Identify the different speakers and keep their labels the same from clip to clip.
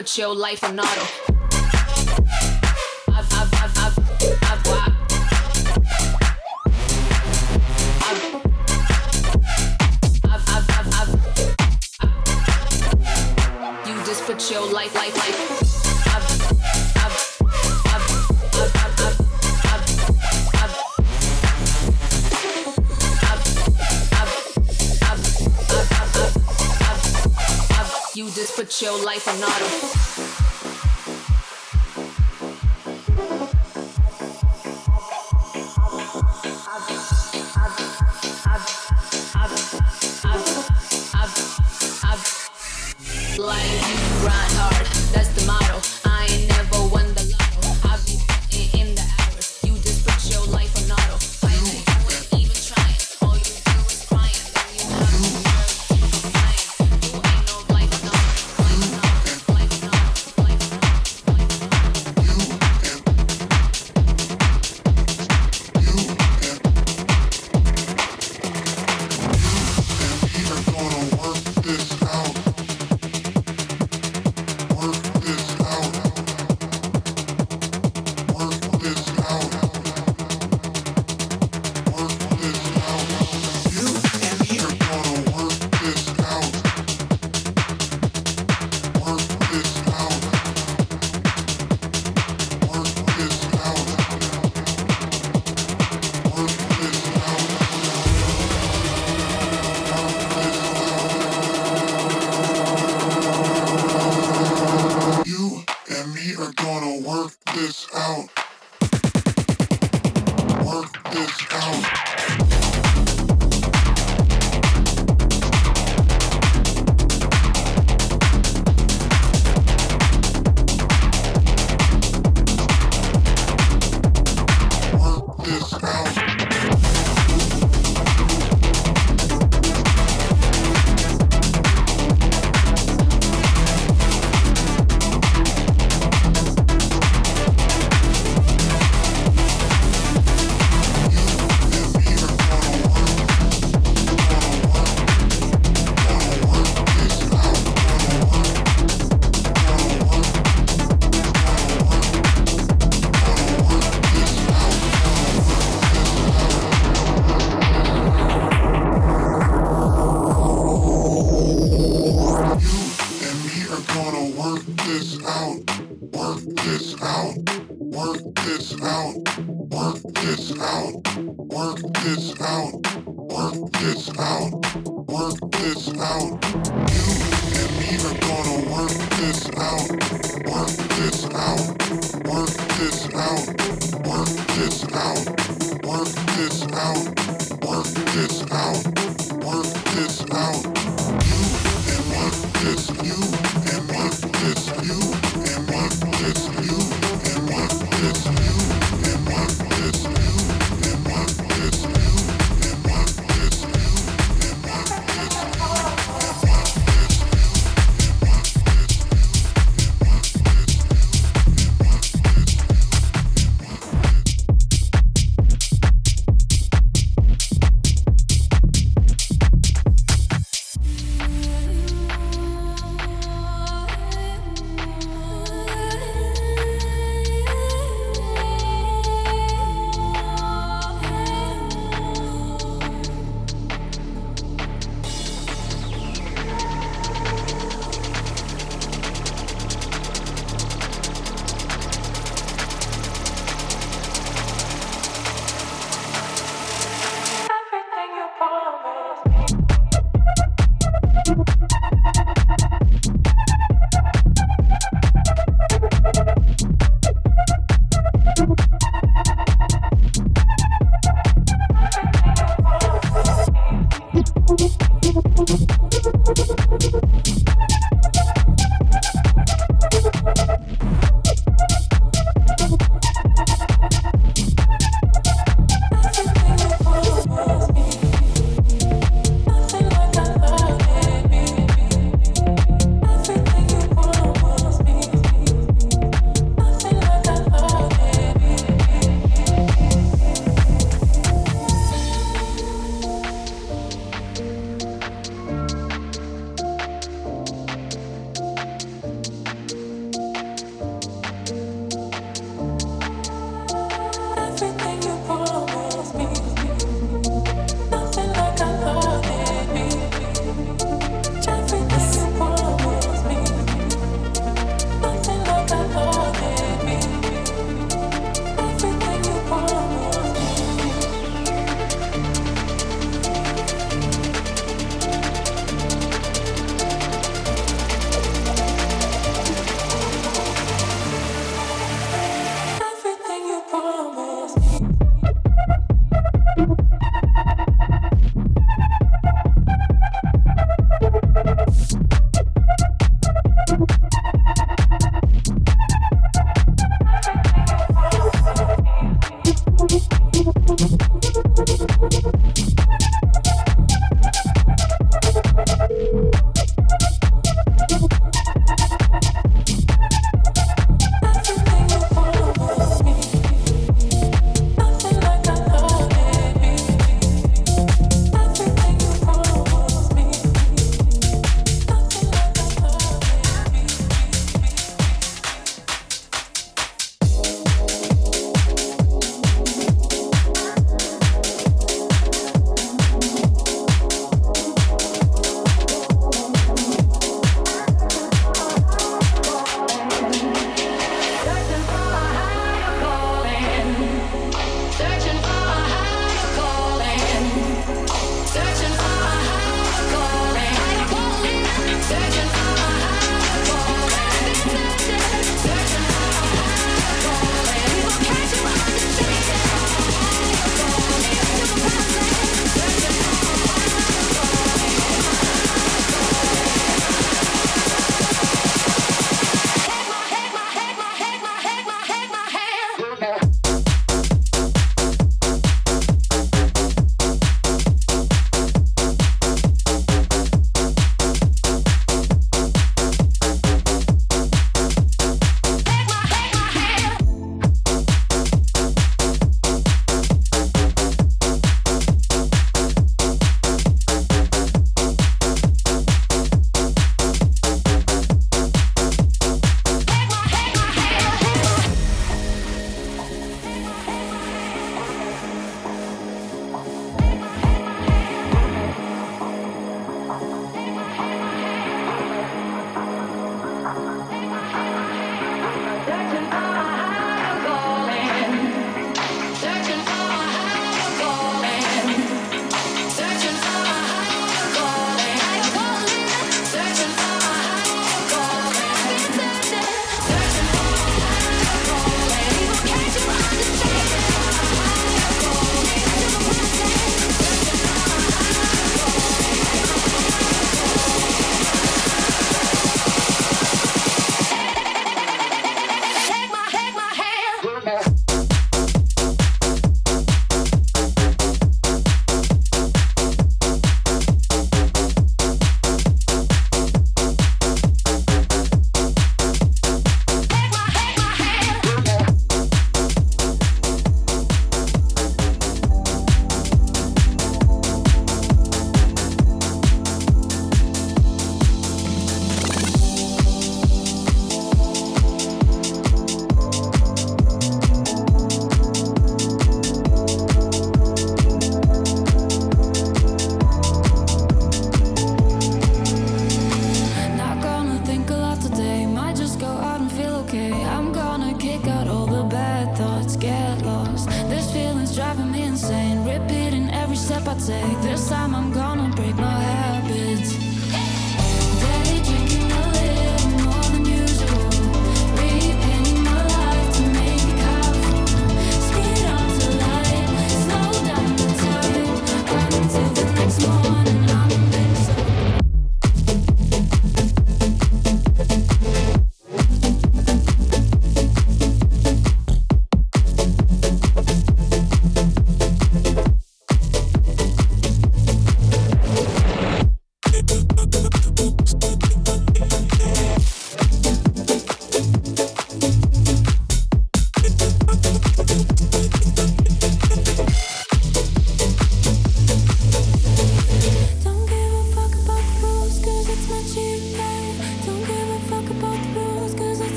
Speaker 1: put your life on auto. Your life on auto.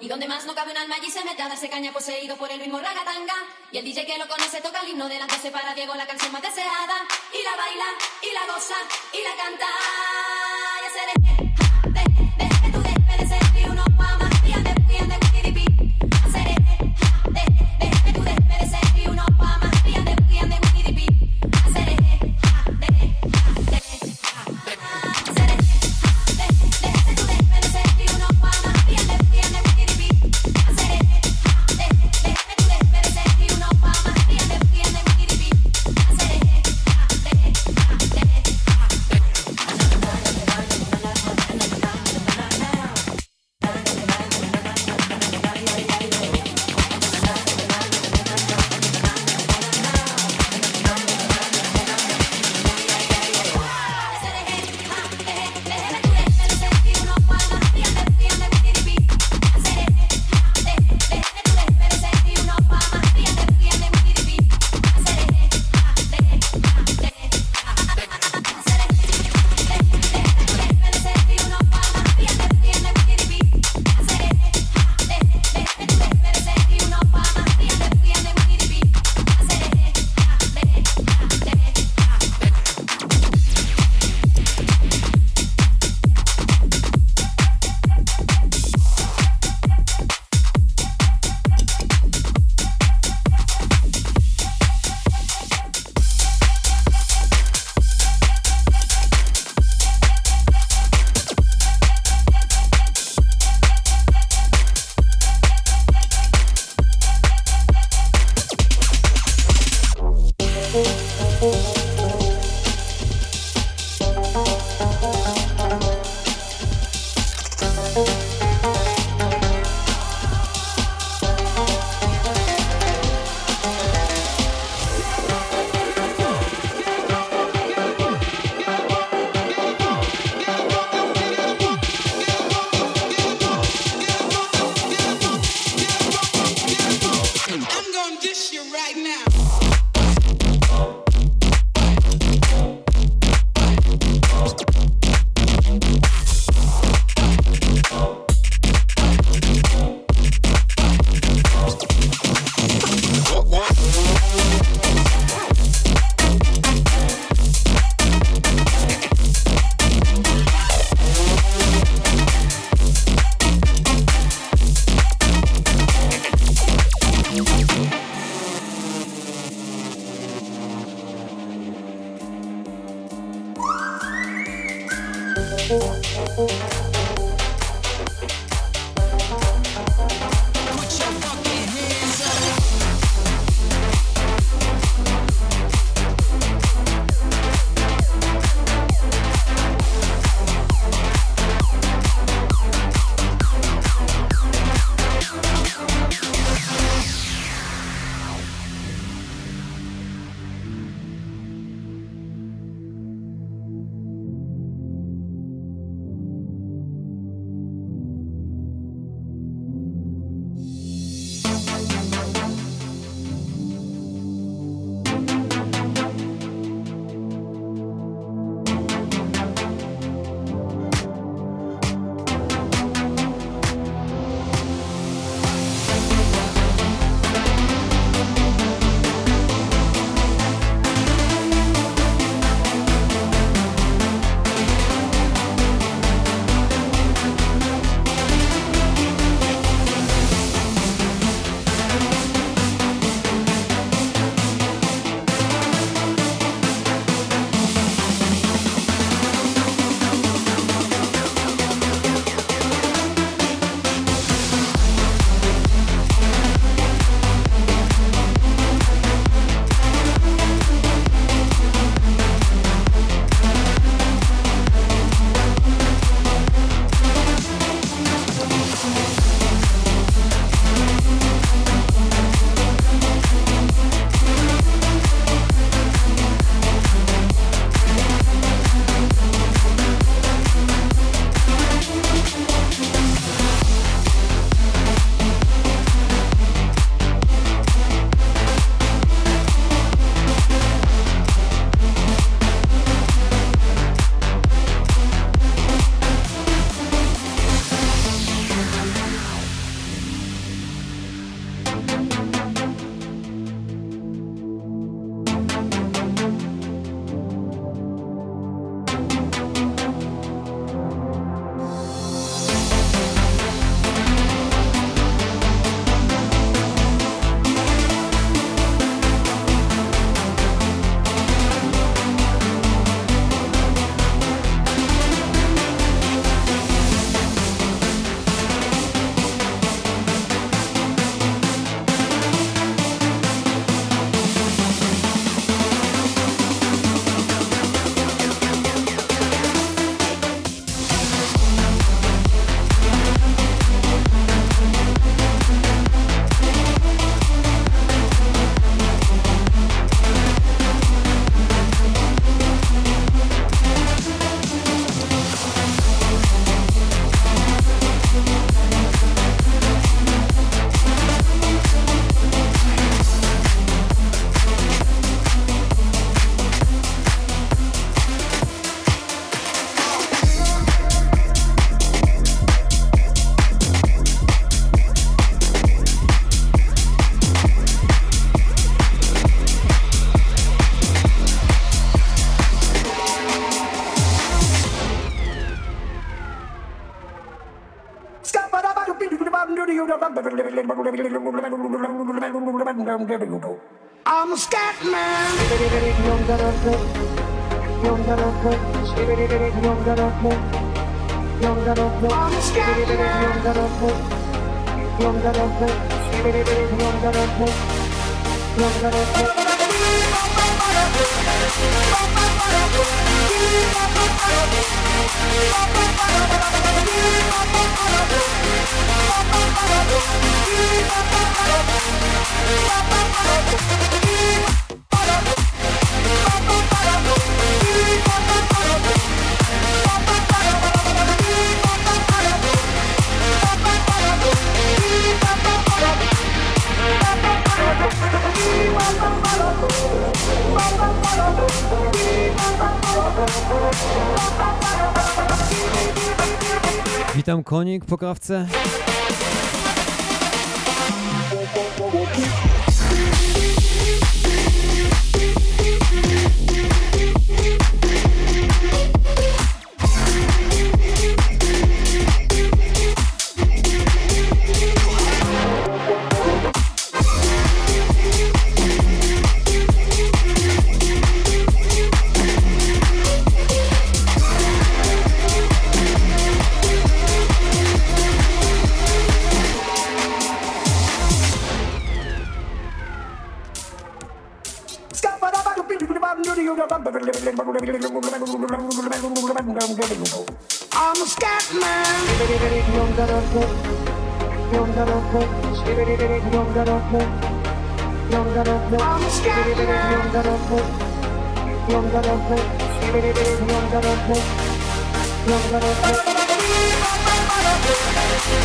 Speaker 2: y donde más no cabe un alma allí se mete a darse caña poseído por el mismo
Speaker 3: konik po kawce.
Speaker 4: Almışlar mı? A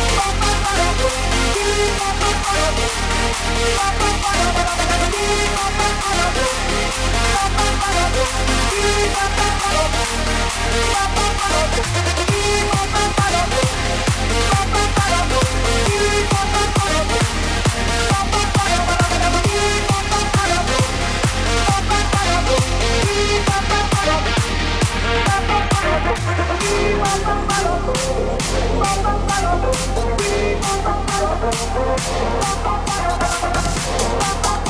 Speaker 4: Thank you.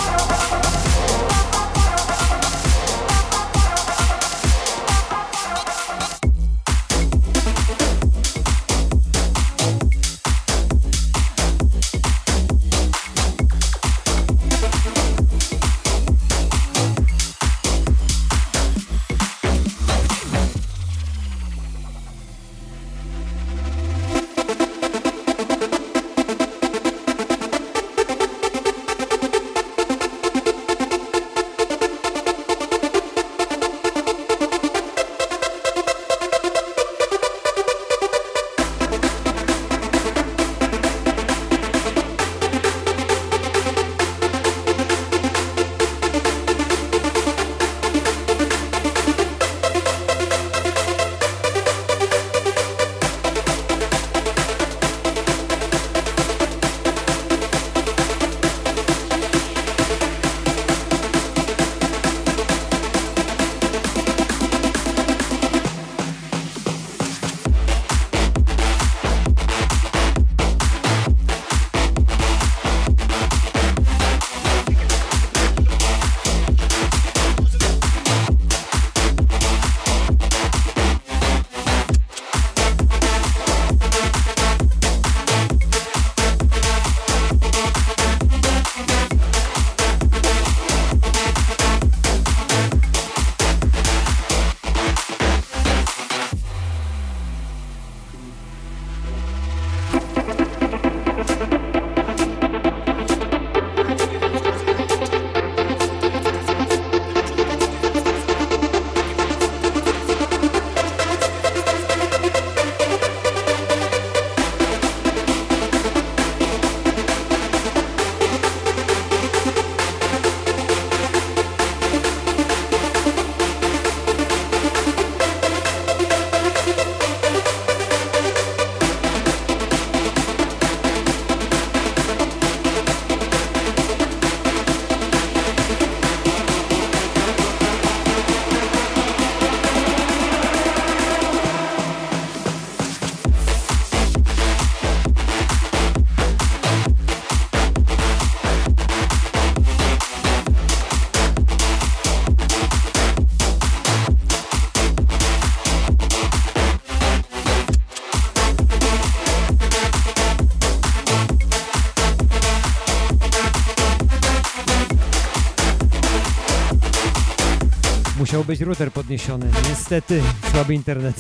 Speaker 4: Musiał być router podniesiony. Niestety, słaby internet.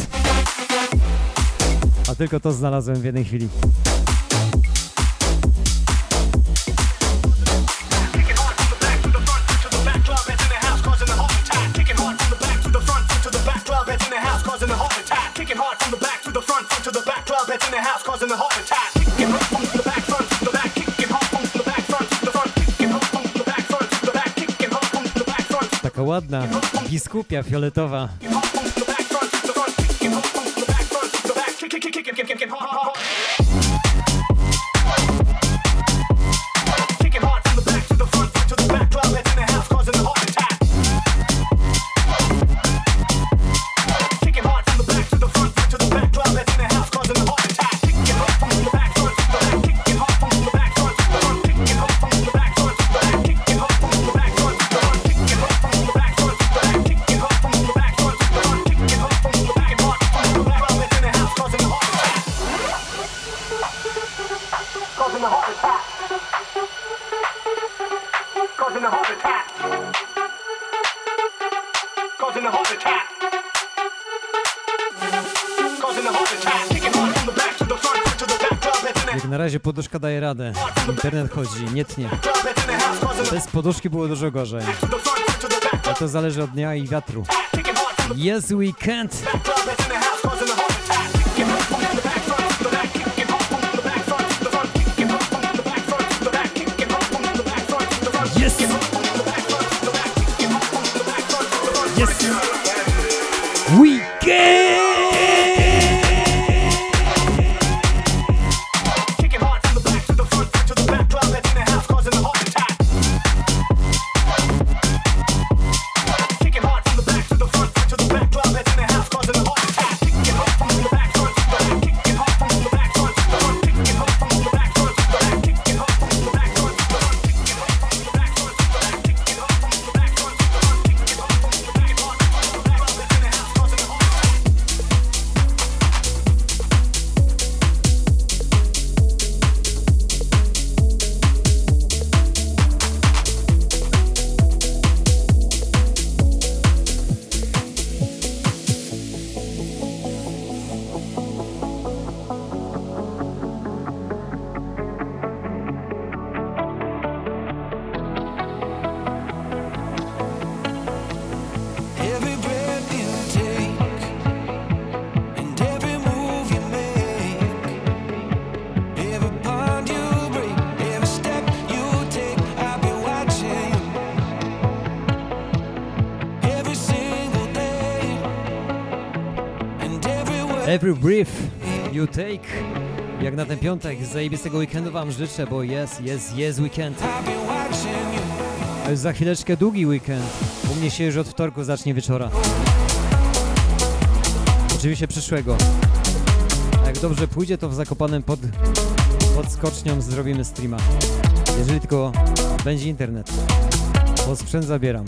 Speaker 4: A tylko to znalazłem w jednej chwili. Taka ładna biskupia fioletowa. Poduszka daje radę. Internet chodzi, nie tnie. Bez poduszki było dużo gorzej. A to zależy od dnia i wiatru. Yes, we
Speaker 5: every breath you take.
Speaker 4: Jak na ten piątek, zajebistego weekendu wam życzę, bo jest, jest, jest weekend. A już za chwileczkę długi weekend. U mnie się już od wtorku zacznie wieczora. Oczywiście przyszłego. A jak dobrze pójdzie, to w Zakopanem pod, pod skocznią zrobimy streama. Jeżeli tylko będzie internet. Bo sprzęt zabieram.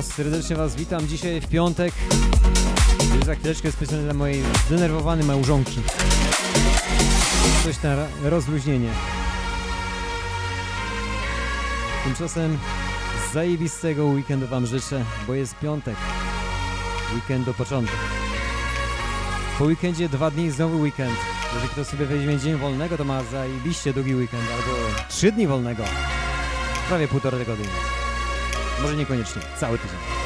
Speaker 5: raz serdecznie Was witam dzisiaj w piątek. Już za chwileczkę specjalnie dla mojej zdenerwowanej małżonki. Coś na rozluźnienie. Tymczasem zajebistego weekendu Wam życzę, bo jest piątek. Weekend do początek. Po weekendzie dwa dni znowu weekend. Jeżeli ktoś sobie weźmie dzień wolnego, to ma zajebiście długi weekend, albo trzy dni wolnego. Prawie półtora tygodnia. Może niekoniecznie cały tydzień.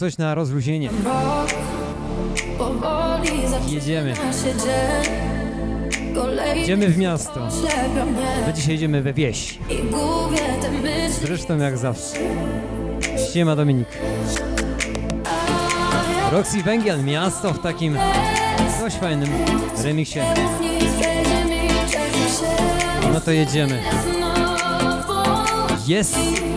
Speaker 6: coś na rozluźnienie. Jedziemy. Idziemy w miasto. Dzisiaj idziemy we wieś. Zresztą jak zawsze. Siema Dominik. Roxy Węgiel, miasto w takim dość fajnym remiksie. No to jedziemy. Jest!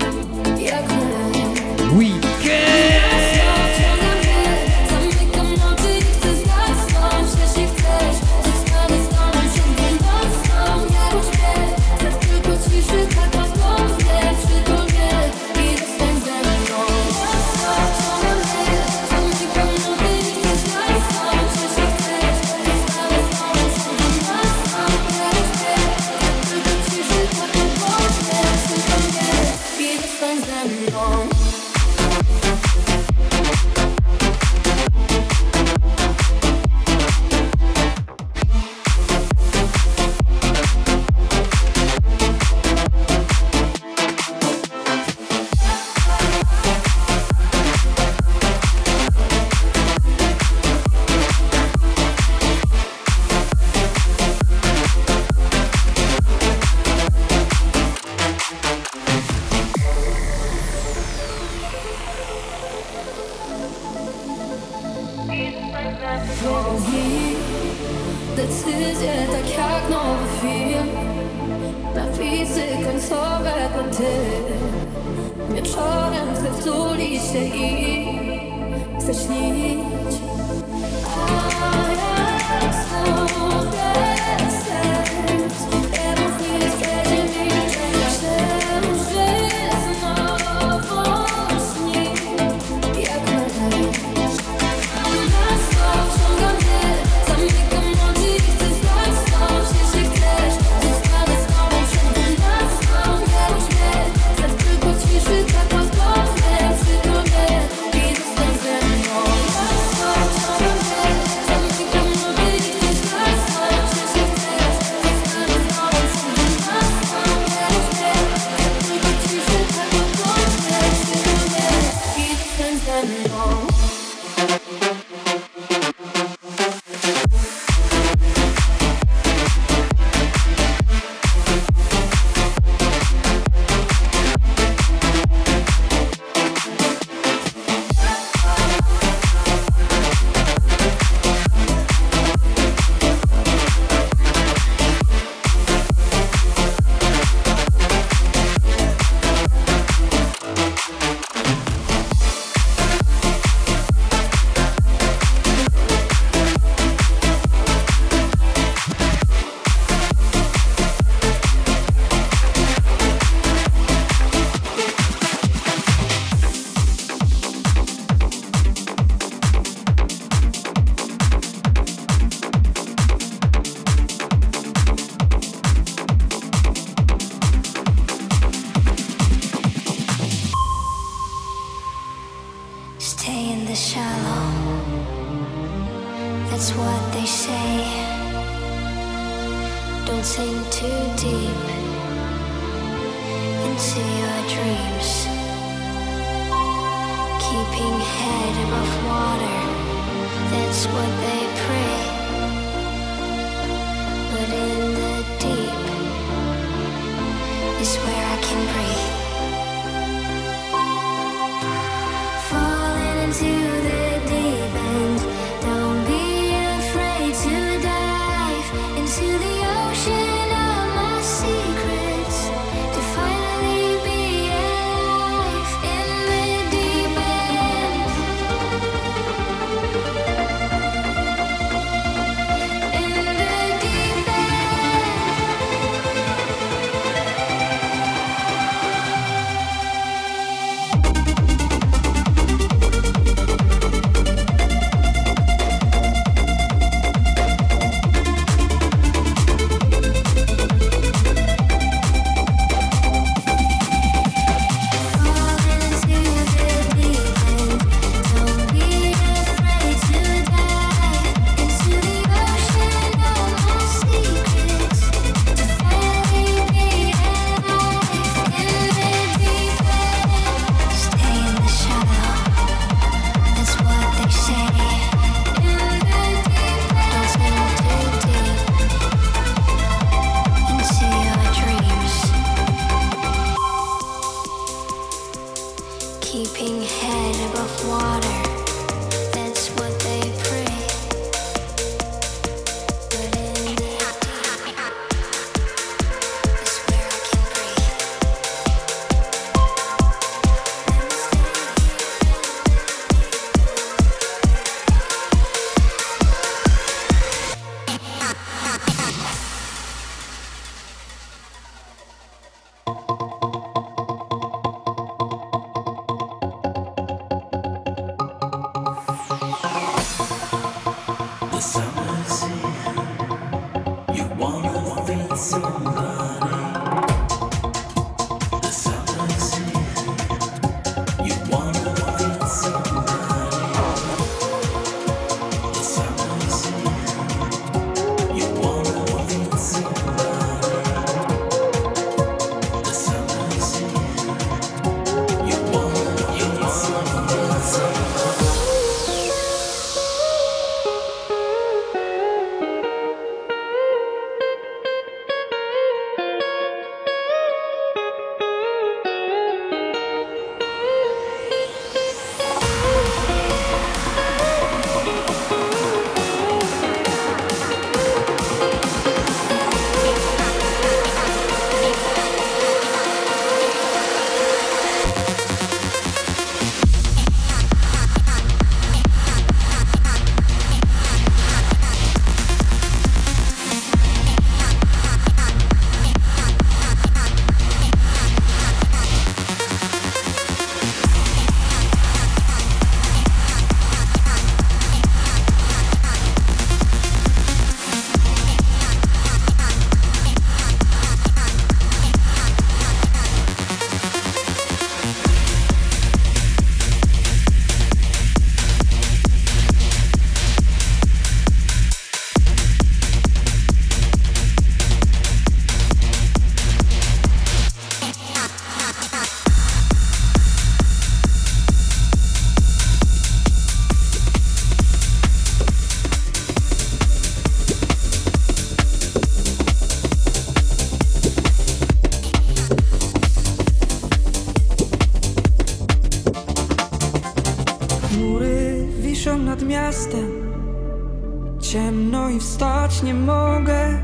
Speaker 7: nie
Speaker 8: mogę.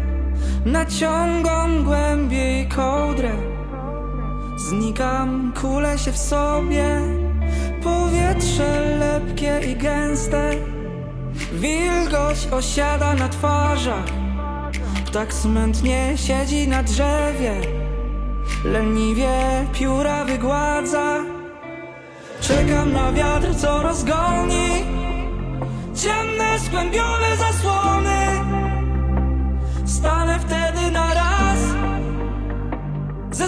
Speaker 8: Naciągam głębiej kołdrę. Znikam, kule się w sobie. Powietrze lepkie i gęste. Wilgoć osiada na twarzach. Tak smętnie siedzi na drzewie. Leniwie pióra wygładza. Czekam na wiatr, co rozgoni. Ciemne, skłębione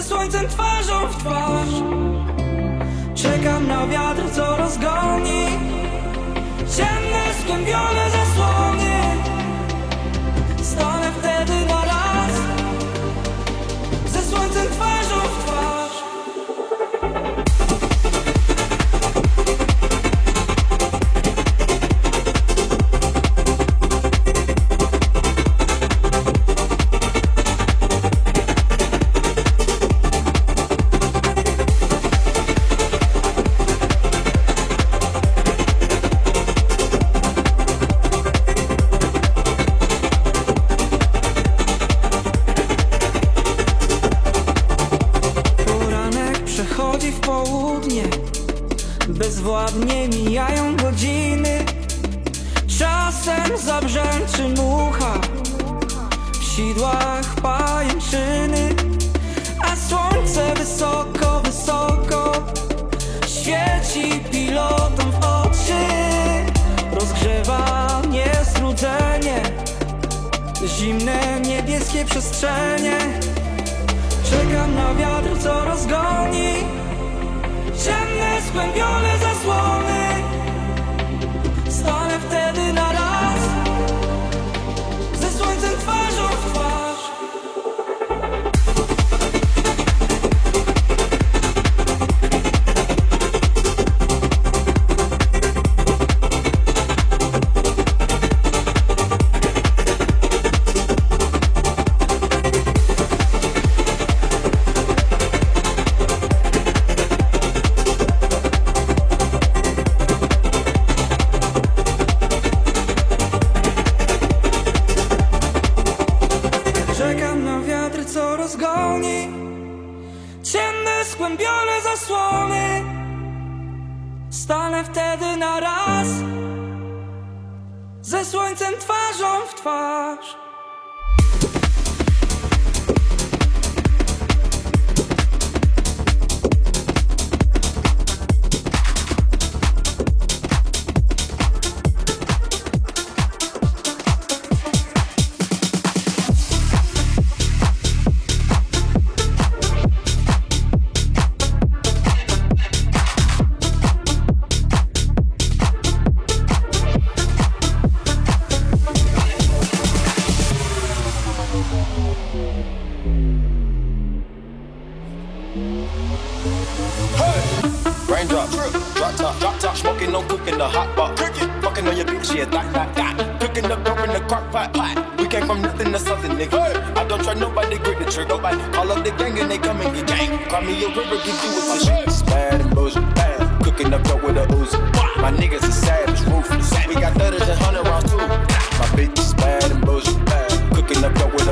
Speaker 8: słońcem twarzą w twarz. Czekam na wiatr, co rozgoni.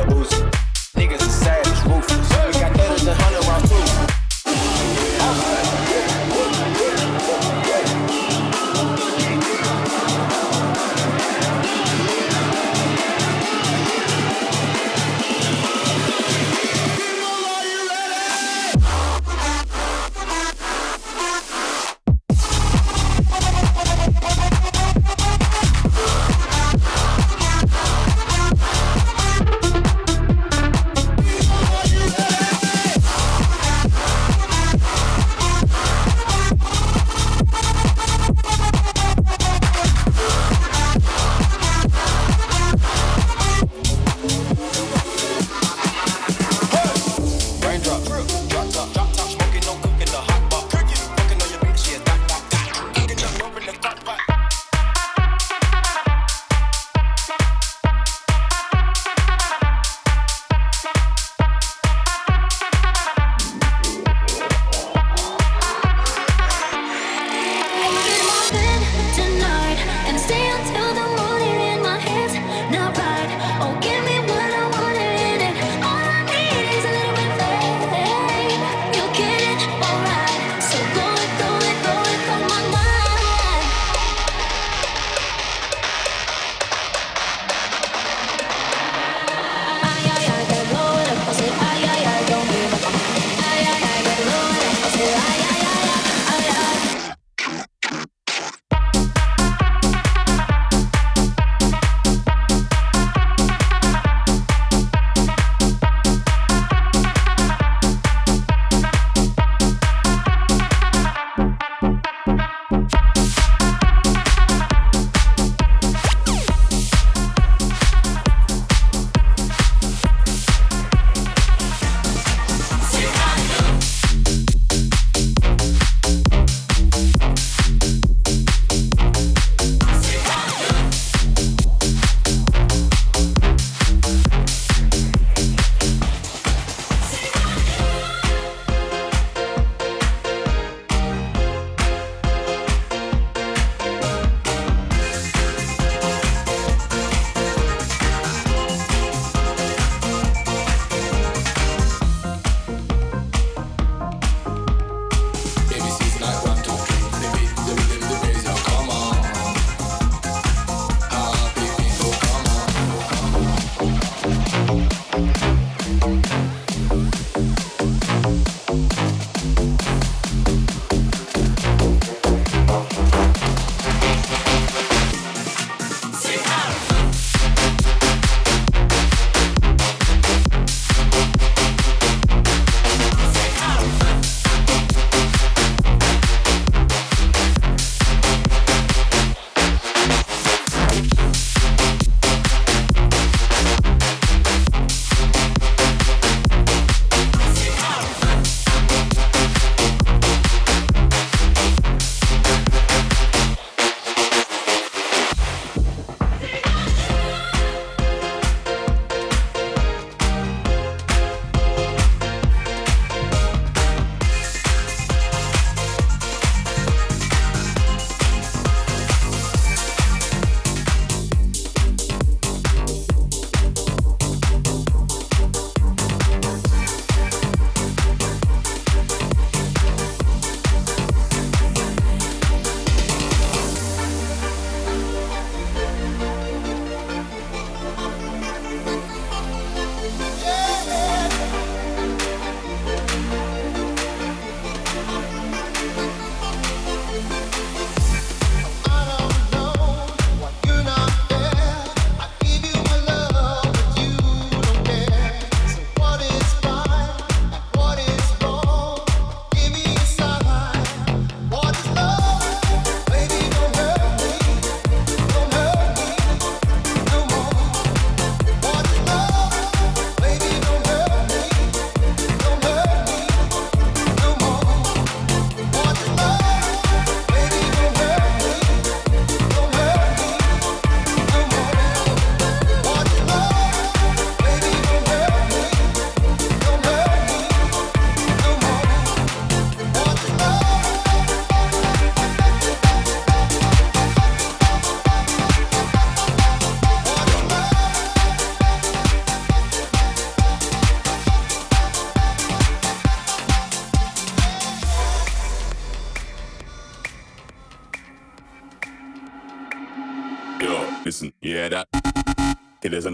Speaker 9: the ooze. Niggas is savage, ruthless.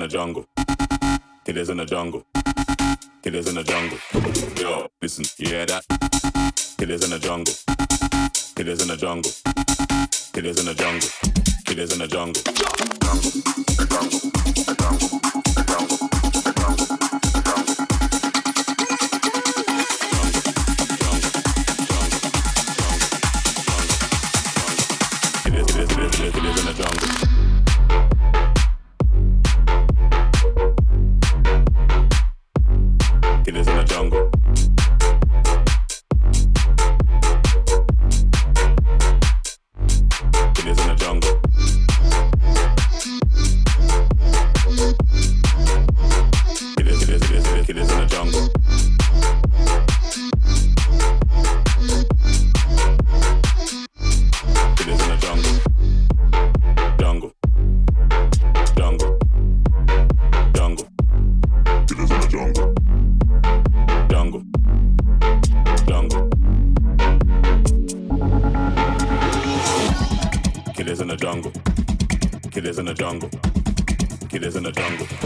Speaker 10: Killers in the jungle. Jungle. Killers in the jungle.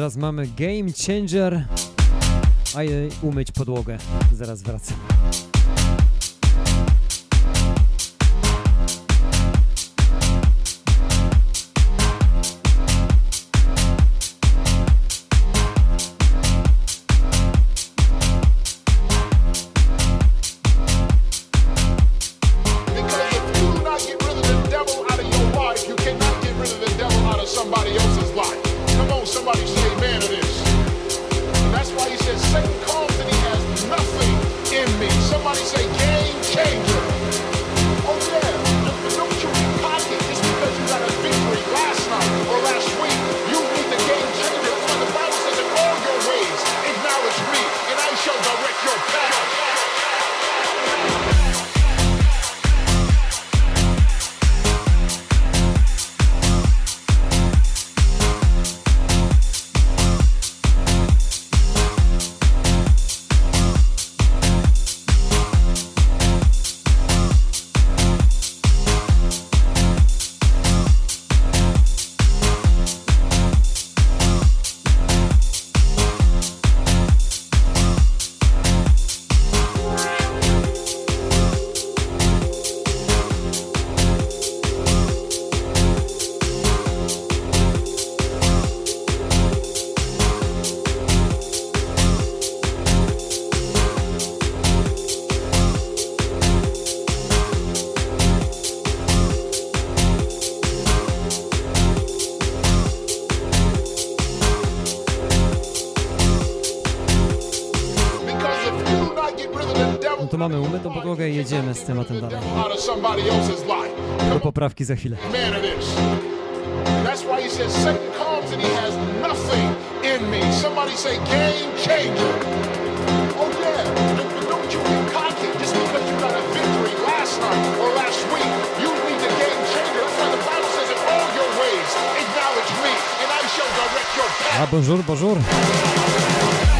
Speaker 11: Teraz mamy Game Changer. A umyć podłogę. Zaraz wracam.
Speaker 12: Podłogę i jedziemy z tematem dalej. Do poprawki za chwilę.
Speaker 11: That's why he says Satan comes and he has nothing in me. Somebody say game changer. Oh yeah. And but don't you get cocky just because you got a victory last night or last week. You need the game changer. That's why the Bible says in all your ways acknowledge me and I shall direct your path.
Speaker 12: A bonjour, bonjour.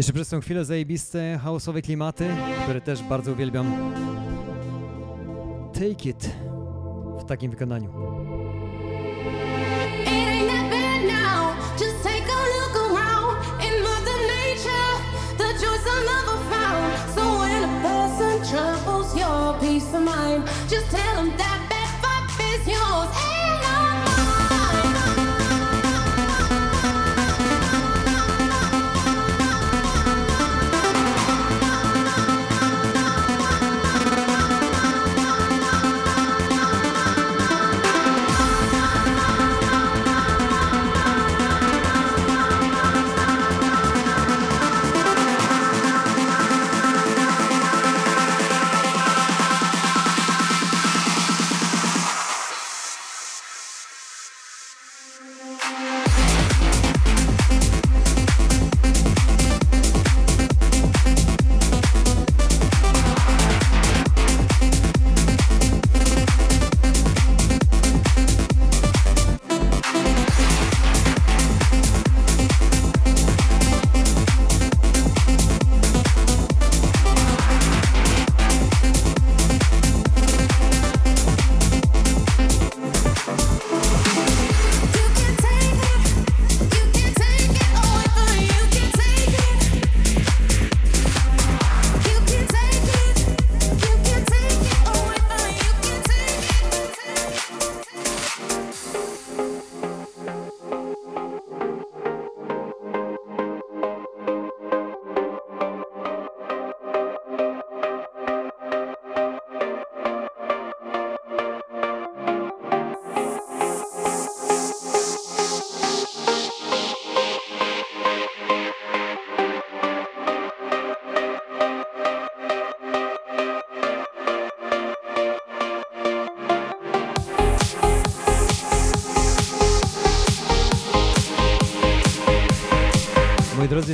Speaker 5: Jeszcze przez tą chwilę zajebiste house'owe klimaty, które też bardzo uwielbiam. Take it w takim wykonaniu.
Speaker 13: That. Just take a look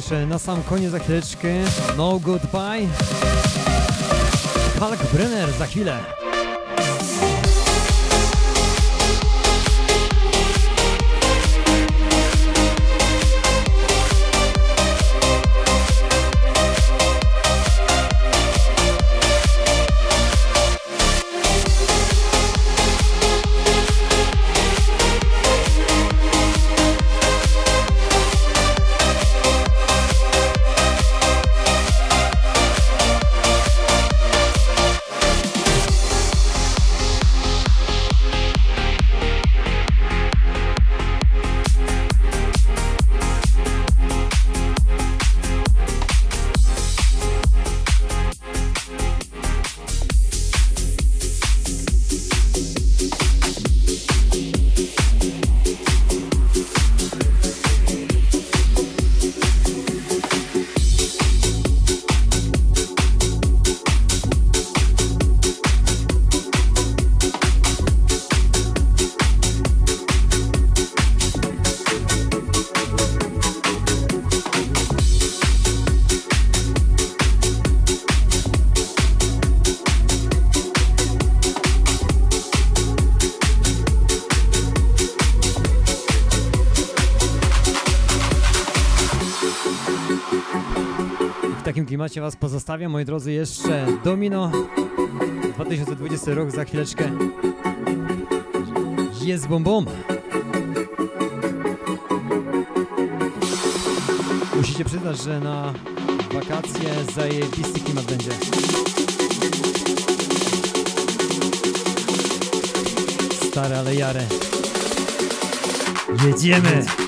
Speaker 5: jeszcze na sam koniec za chwileczkę. No Goodbye. Hulk Brenner za chwilę Klimacie Was pozostawiam, moi drodzy, jeszcze Domino 2020 rok za chwileczkę jest bombą. Musicie przyznać, że na wakacje zajebisty klimat będzie. Stare, ale jare. Jedziemy!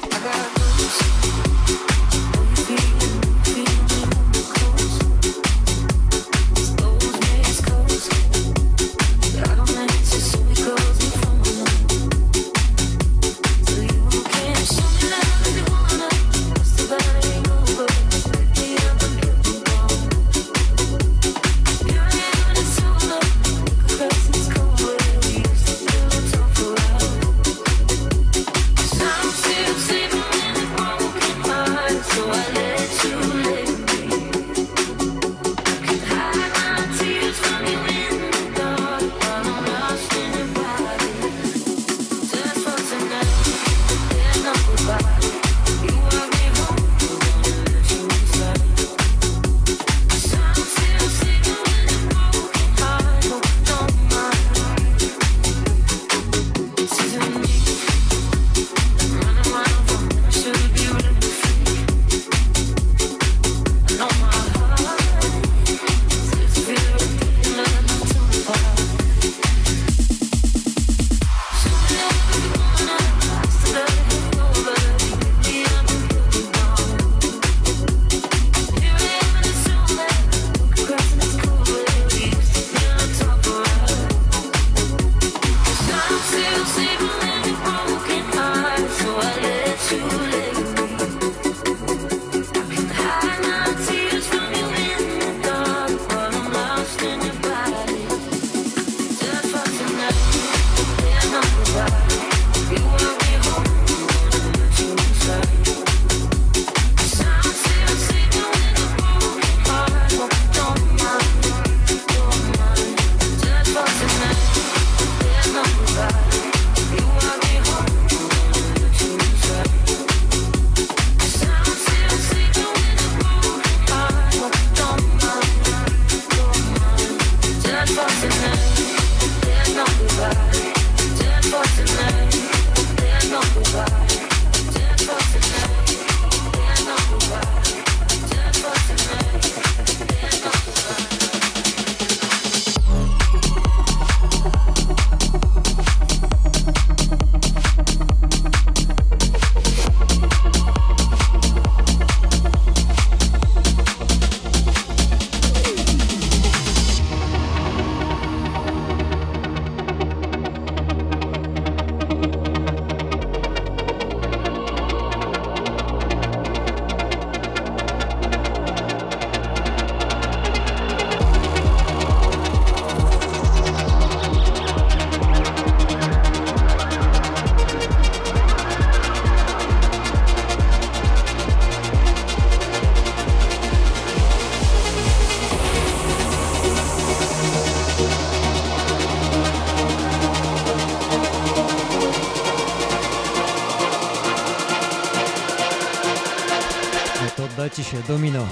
Speaker 13: Domino.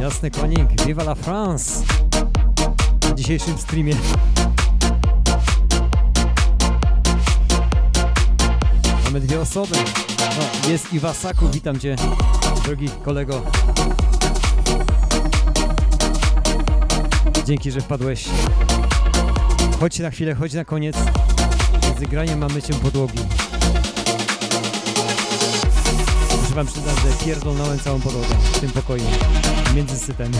Speaker 13: Jasny konik, viva la France! Na dzisiejszym streamie. Mamy dwie osoby. No, jest Iwasaku, witam cię, drogi kolego. Dzięki, że wpadłeś. Chodź na chwilę, chodź na koniec. Z graniem mamy cię podłogi. Wam przyznać, że pierdolnąłem całą podłogę w tym pokoju. Między sytem.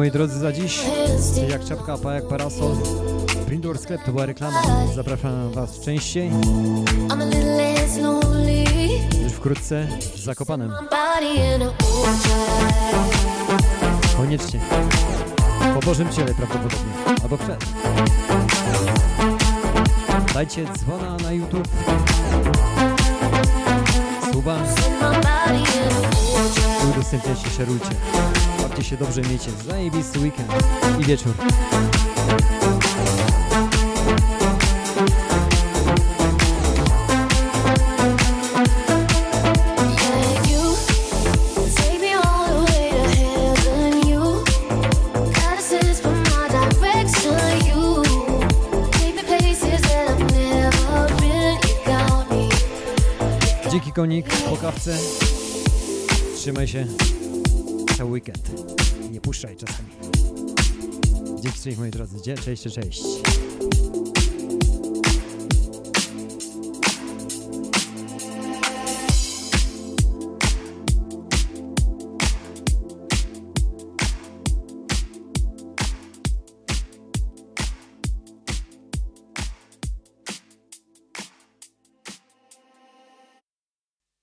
Speaker 13: Moi drodzy za dziś. Jak czapka, pa jak parasol. Prindor Sklep to była reklama. Zapraszam was częściej. Już wkrótce w Zakopanem. Koniecznie. Po Bożym Ciele prawdopodobnie. Albo przed. Dajcie dzwona na YouTube. Suba. Udostępniajcie, szerujcie. Bawcie się dobrze, miejcie zajebisty weekend i wieczór. Dzięki konik po kawce. Trzymaj się cały weekend. Nie puszczaj czasami. Dzięki cześć moi drodzy. Cześć, cześć, cześć.